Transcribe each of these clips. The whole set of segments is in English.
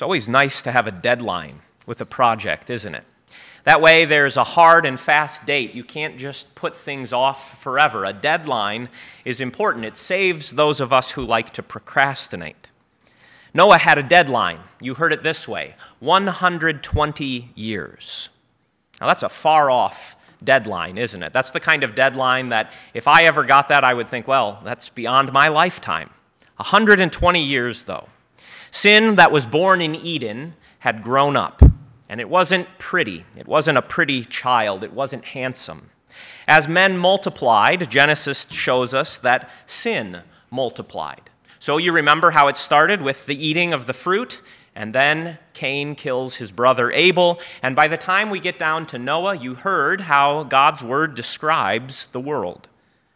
It's always nice to have a deadline with a project, isn't it? That way, there's a hard and fast date. You can't just put things off forever. A deadline is important, it saves those of us who like to procrastinate. Noah had a deadline. You heard it this way 120 years. Now, that's a far off deadline, isn't it? That's the kind of deadline that if I ever got that, I would think, well, that's beyond my lifetime. 120 years, though. Sin that was born in Eden had grown up, and it wasn't pretty. It wasn't a pretty child, it wasn't handsome. As men multiplied, Genesis shows us that sin multiplied. So you remember how it started with the eating of the fruit, and then Cain kills his brother Abel. And by the time we get down to Noah, you heard how God's word describes the world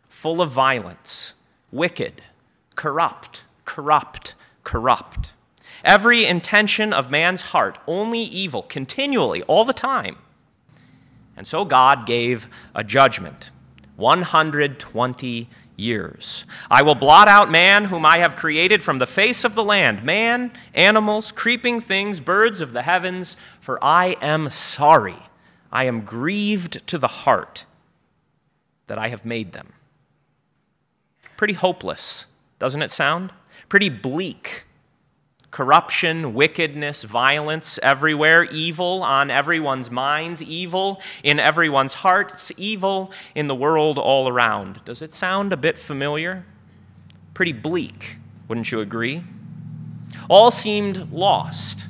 full of violence, wicked, corrupt, corrupt, corrupt. Every intention of man's heart, only evil, continually, all the time. And so God gave a judgment 120 years. I will blot out man whom I have created from the face of the land man, animals, creeping things, birds of the heavens, for I am sorry. I am grieved to the heart that I have made them. Pretty hopeless, doesn't it sound? Pretty bleak corruption, wickedness, violence everywhere, evil on everyone's minds, evil in everyone's hearts, evil in the world all around. Does it sound a bit familiar? Pretty bleak, wouldn't you agree? All seemed lost.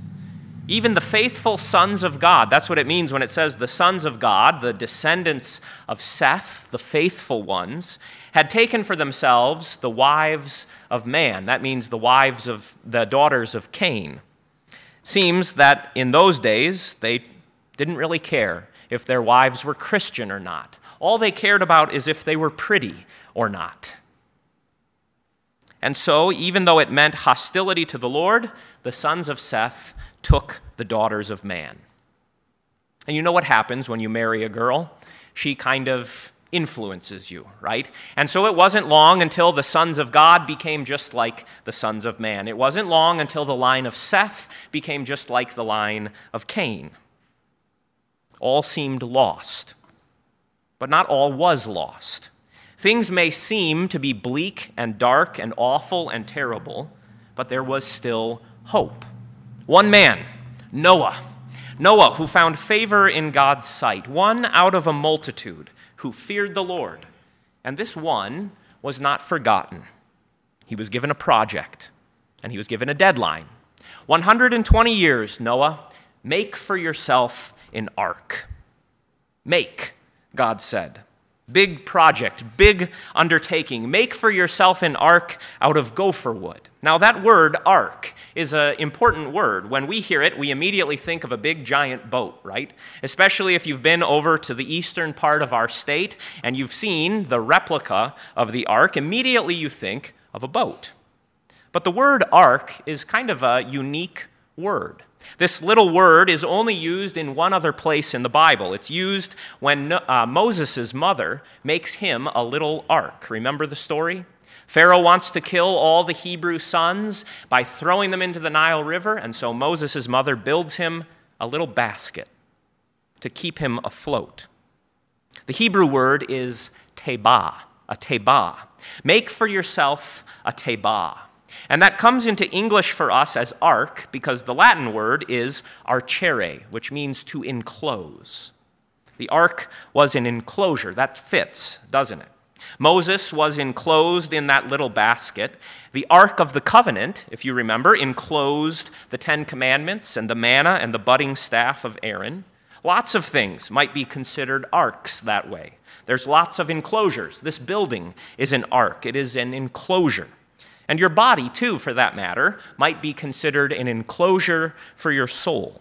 Even the faithful sons of God, that's what it means when it says the sons of God, the descendants of Seth, the faithful ones, had taken for themselves the wives of man. That means the wives of the daughters of Cain. Seems that in those days they didn't really care if their wives were Christian or not. All they cared about is if they were pretty or not. And so, even though it meant hostility to the Lord, the sons of Seth took the daughters of man. And you know what happens when you marry a girl? She kind of influences you, right? And so it wasn't long until the sons of God became just like the sons of man. It wasn't long until the line of Seth became just like the line of Cain. All seemed lost, but not all was lost. Things may seem to be bleak and dark and awful and terrible, but there was still hope. One man, Noah. Noah, who found favor in God's sight, one out of a multitude who feared the Lord. And this one was not forgotten. He was given a project, and he was given a deadline. 120 years, Noah, make for yourself an ark. Make, God said. Big project, big undertaking. Make for yourself an ark out of gopher wood. Now, that word, ark, is an important word. When we hear it, we immediately think of a big giant boat, right? Especially if you've been over to the eastern part of our state and you've seen the replica of the ark, immediately you think of a boat. But the word ark is kind of a unique word. This little word is only used in one other place in the Bible. It's used when uh, Moses' mother makes him a little ark. Remember the story? Pharaoh wants to kill all the Hebrew sons by throwing them into the Nile River, and so Moses' mother builds him a little basket to keep him afloat. The Hebrew word is tebah, a tebah. Make for yourself a tebah. And that comes into English for us as ark because the Latin word is arcere, which means to enclose. The ark was an enclosure. That fits, doesn't it? Moses was enclosed in that little basket. The Ark of the Covenant, if you remember, enclosed the Ten Commandments and the manna and the budding staff of Aaron. Lots of things might be considered arks that way. There's lots of enclosures. This building is an ark, it is an enclosure. And your body, too, for that matter, might be considered an enclosure for your soul.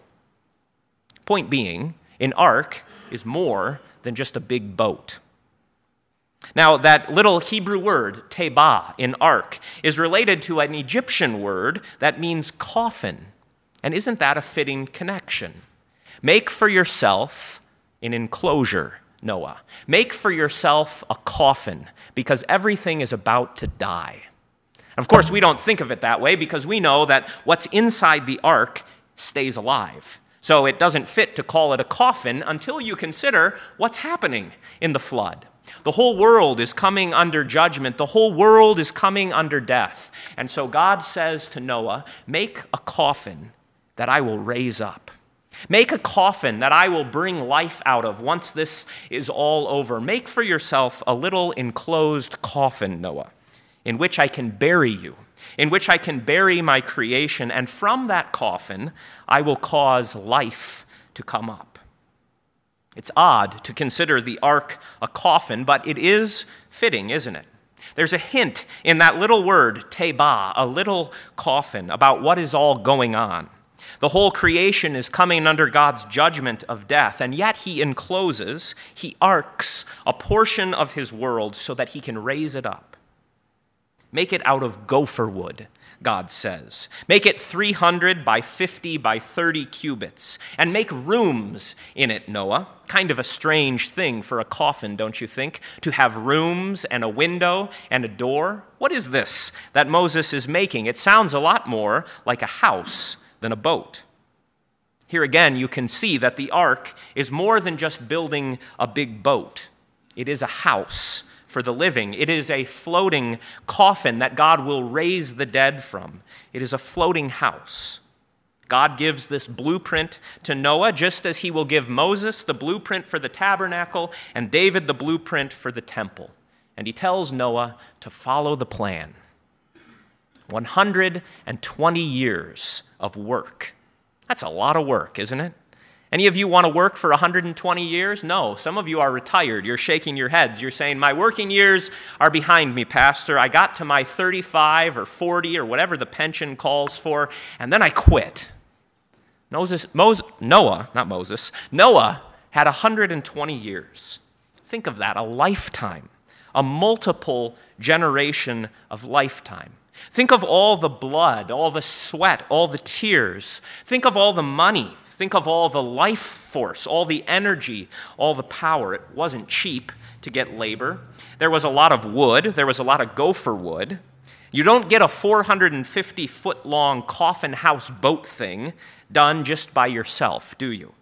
Point being, an ark is more than just a big boat. Now, that little Hebrew word, tebah, in ark, is related to an Egyptian word that means coffin. And isn't that a fitting connection? Make for yourself an enclosure, Noah. Make for yourself a coffin, because everything is about to die. Of course, we don't think of it that way because we know that what's inside the ark stays alive. So it doesn't fit to call it a coffin until you consider what's happening in the flood. The whole world is coming under judgment. The whole world is coming under death. And so God says to Noah, Make a coffin that I will raise up. Make a coffin that I will bring life out of once this is all over. Make for yourself a little enclosed coffin, Noah, in which I can bury you, in which I can bury my creation, and from that coffin I will cause life to come up. It's odd to consider the ark a coffin, but it is fitting, isn't it? There's a hint in that little word, tebah, a little coffin, about what is all going on. The whole creation is coming under God's judgment of death, and yet he encloses, he arks a portion of his world so that he can raise it up. Make it out of gopher wood, God says. Make it 300 by 50 by 30 cubits, and make rooms in it, Noah. Kind of a strange thing for a coffin, don't you think? To have rooms and a window and a door? What is this that Moses is making? It sounds a lot more like a house than a boat. Here again, you can see that the ark is more than just building a big boat, it is a house for the living. It is a floating coffin that God will raise the dead from. It is a floating house. God gives this blueprint to Noah, just as he will give Moses the blueprint for the tabernacle and David the blueprint for the temple. And he tells Noah to follow the plan. 120 years of work. That's a lot of work, isn't it? Any of you want to work for 120 years? No. Some of you are retired. You're shaking your heads. You're saying, My working years are behind me, Pastor. I got to my 35 or 40 or whatever the pension calls for, and then I quit. Moses, Moses, Noah, not Moses, Noah had 120 years. Think of that a lifetime, a multiple generation of lifetime. Think of all the blood, all the sweat, all the tears. Think of all the money. Think of all the life force, all the energy, all the power. It wasn't cheap to get labor. There was a lot of wood, there was a lot of gopher wood. You don't get a 450 foot long coffin house boat thing done just by yourself, do you?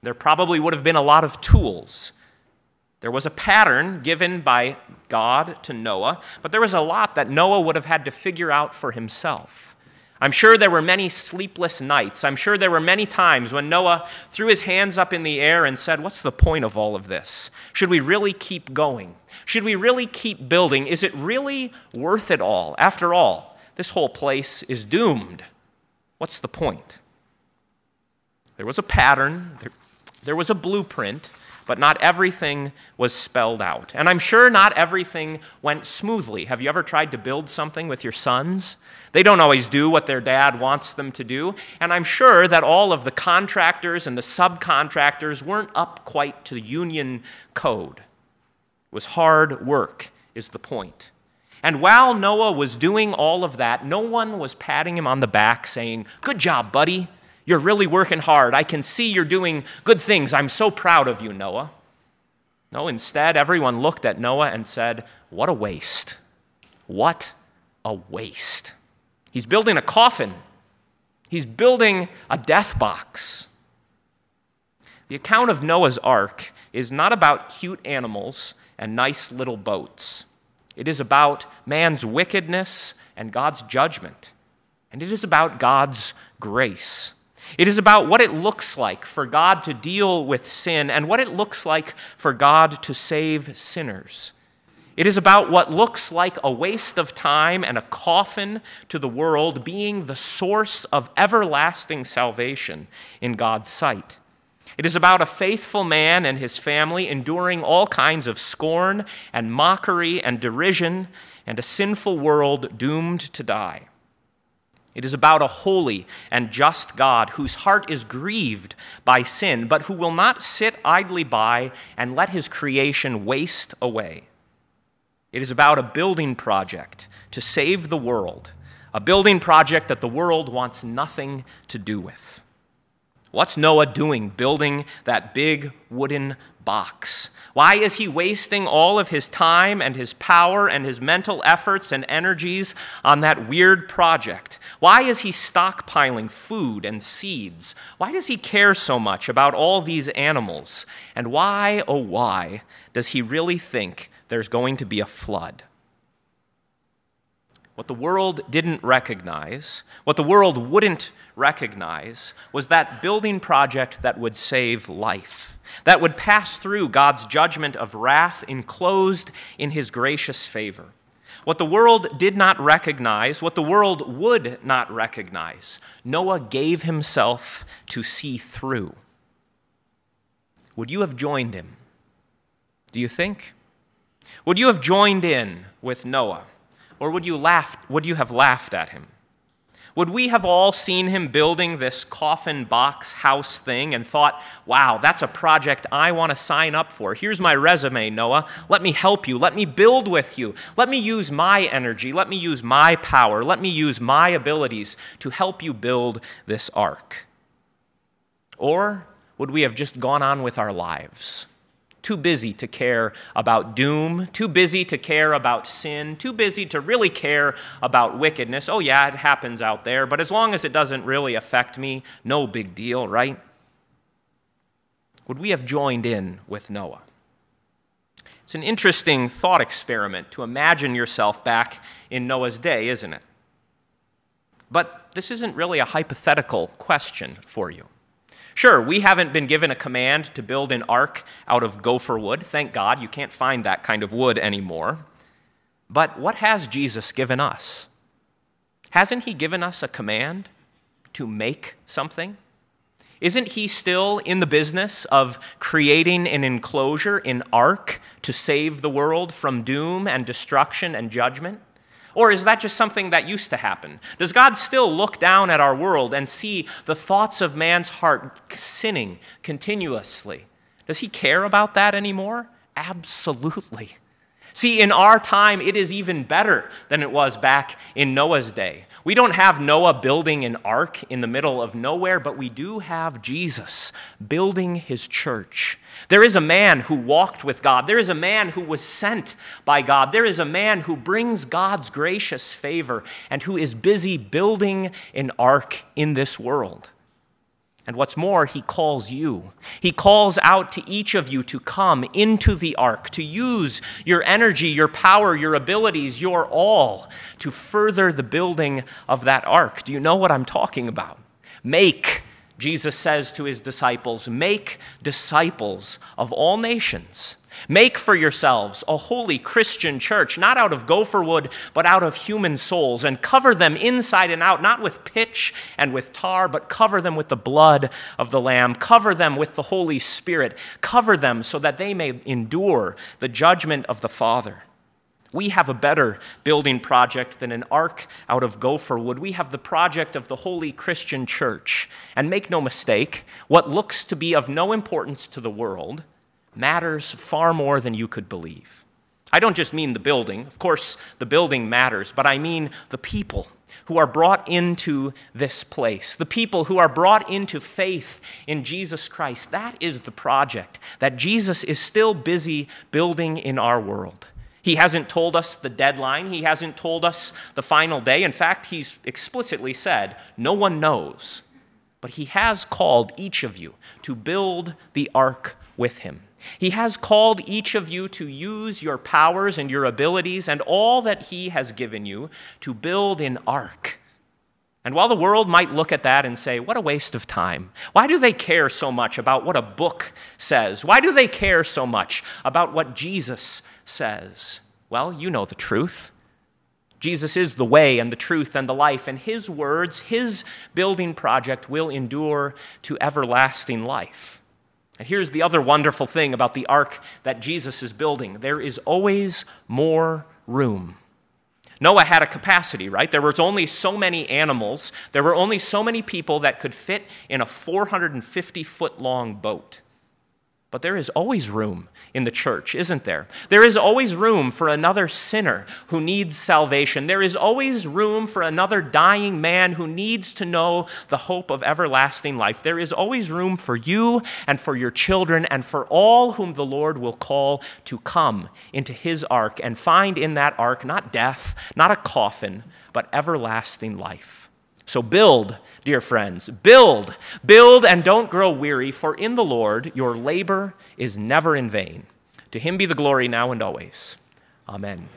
There probably would have been a lot of tools. There was a pattern given by God to Noah, but there was a lot that Noah would have had to figure out for himself. I'm sure there were many sleepless nights. I'm sure there were many times when Noah threw his hands up in the air and said, What's the point of all of this? Should we really keep going? Should we really keep building? Is it really worth it all? After all, this whole place is doomed. What's the point? There was a pattern, there, was a blueprint, but not everything was spelled out. And I'm sure not everything went smoothly. Have you ever tried to build something with your sons? They don't always do what their dad wants them to do. And I'm sure that all of the contractors and the subcontractors weren't up quite to the union code. It was hard work, is the point. And while Noah was doing all of that, no one was patting him on the back saying, Good job, buddy. You're really working hard. I can see you're doing good things. I'm so proud of you, Noah. No, instead, everyone looked at Noah and said, What a waste. What a waste. He's building a coffin, he's building a death box. The account of Noah's ark is not about cute animals and nice little boats. It is about man's wickedness and God's judgment. And it is about God's grace. It is about what it looks like for God to deal with sin and what it looks like for God to save sinners. It is about what looks like a waste of time and a coffin to the world being the source of everlasting salvation in God's sight. It is about a faithful man and his family enduring all kinds of scorn and mockery and derision and a sinful world doomed to die. It is about a holy and just God whose heart is grieved by sin, but who will not sit idly by and let his creation waste away. It is about a building project to save the world, a building project that the world wants nothing to do with. What's Noah doing building that big wooden box? Why is he wasting all of his time and his power and his mental efforts and energies on that weird project? Why is he stockpiling food and seeds? Why does he care so much about all these animals? And why, oh, why, does he really think there's going to be a flood? What the world didn't recognize, what the world wouldn't recognize, was that building project that would save life that would pass through God's judgment of wrath enclosed in his gracious favor. What the world did not recognize, what the world would not recognize, Noah gave himself to see through. Would you have joined him? Do you think? Would you have joined in with Noah? Or would you, laugh, would you have laughed at him? Would we have all seen him building this coffin box house thing and thought, wow, that's a project I want to sign up for? Here's my resume, Noah. Let me help you. Let me build with you. Let me use my energy. Let me use my power. Let me use my abilities to help you build this ark. Or would we have just gone on with our lives? Too busy to care about doom, too busy to care about sin, too busy to really care about wickedness. Oh, yeah, it happens out there, but as long as it doesn't really affect me, no big deal, right? Would we have joined in with Noah? It's an interesting thought experiment to imagine yourself back in Noah's day, isn't it? But this isn't really a hypothetical question for you. Sure, we haven't been given a command to build an ark out of gopher wood. Thank God, you can't find that kind of wood anymore. But what has Jesus given us? Hasn't he given us a command to make something? Isn't he still in the business of creating an enclosure, an ark, to save the world from doom and destruction and judgment? Or is that just something that used to happen? Does God still look down at our world and see the thoughts of man's heart sinning continuously? Does he care about that anymore? Absolutely. See, in our time, it is even better than it was back in Noah's day. We don't have Noah building an ark in the middle of nowhere, but we do have Jesus building his church. There is a man who walked with God. There is a man who was sent by God. There is a man who brings God's gracious favor and who is busy building an ark in this world. And what's more, he calls you. He calls out to each of you to come into the ark, to use your energy, your power, your abilities, your all to further the building of that ark. Do you know what I'm talking about? Make, Jesus says to his disciples, make disciples of all nations Make for yourselves a holy Christian church, not out of gopher wood, but out of human souls, and cover them inside and out, not with pitch and with tar, but cover them with the blood of the Lamb. Cover them with the Holy Spirit. Cover them so that they may endure the judgment of the Father. We have a better building project than an ark out of gopher wood. We have the project of the Holy Christian Church. And make no mistake, what looks to be of no importance to the world matters far more than you could believe. I don't just mean the building, of course, the building matters, but I mean the people who are brought into this place, the people who are brought into faith in Jesus Christ. That is the project that Jesus is still busy building in our world. He hasn't told us the deadline. He hasn't told us the final day. In fact, he's explicitly said, no one knows. But he has called each of you to build the ark with him. He has called each of you to use your powers and your abilities and all that He has given you to build an ark. And while the world might look at that and say, what a waste of time, why do they care so much about what a book says? Why do they care so much about what Jesus says? Well, you know the truth. Jesus is the way and the truth and the life, and His words, His building project will endure to everlasting life. And here's the other wonderful thing about the ark that Jesus is building there is always more room. Noah had a capacity, right? There was only so many animals, there were only so many people that could fit in a 450 foot long boat. But there is always room in the church, isn't there? There is always room for another sinner who needs salvation. There is always room for another dying man who needs to know the hope of everlasting life. There is always room for you and for your children and for all whom the Lord will call to come into his ark and find in that ark not death, not a coffin, but everlasting life. So build, dear friends, build, build, and don't grow weary, for in the Lord your labor is never in vain. To him be the glory now and always. Amen.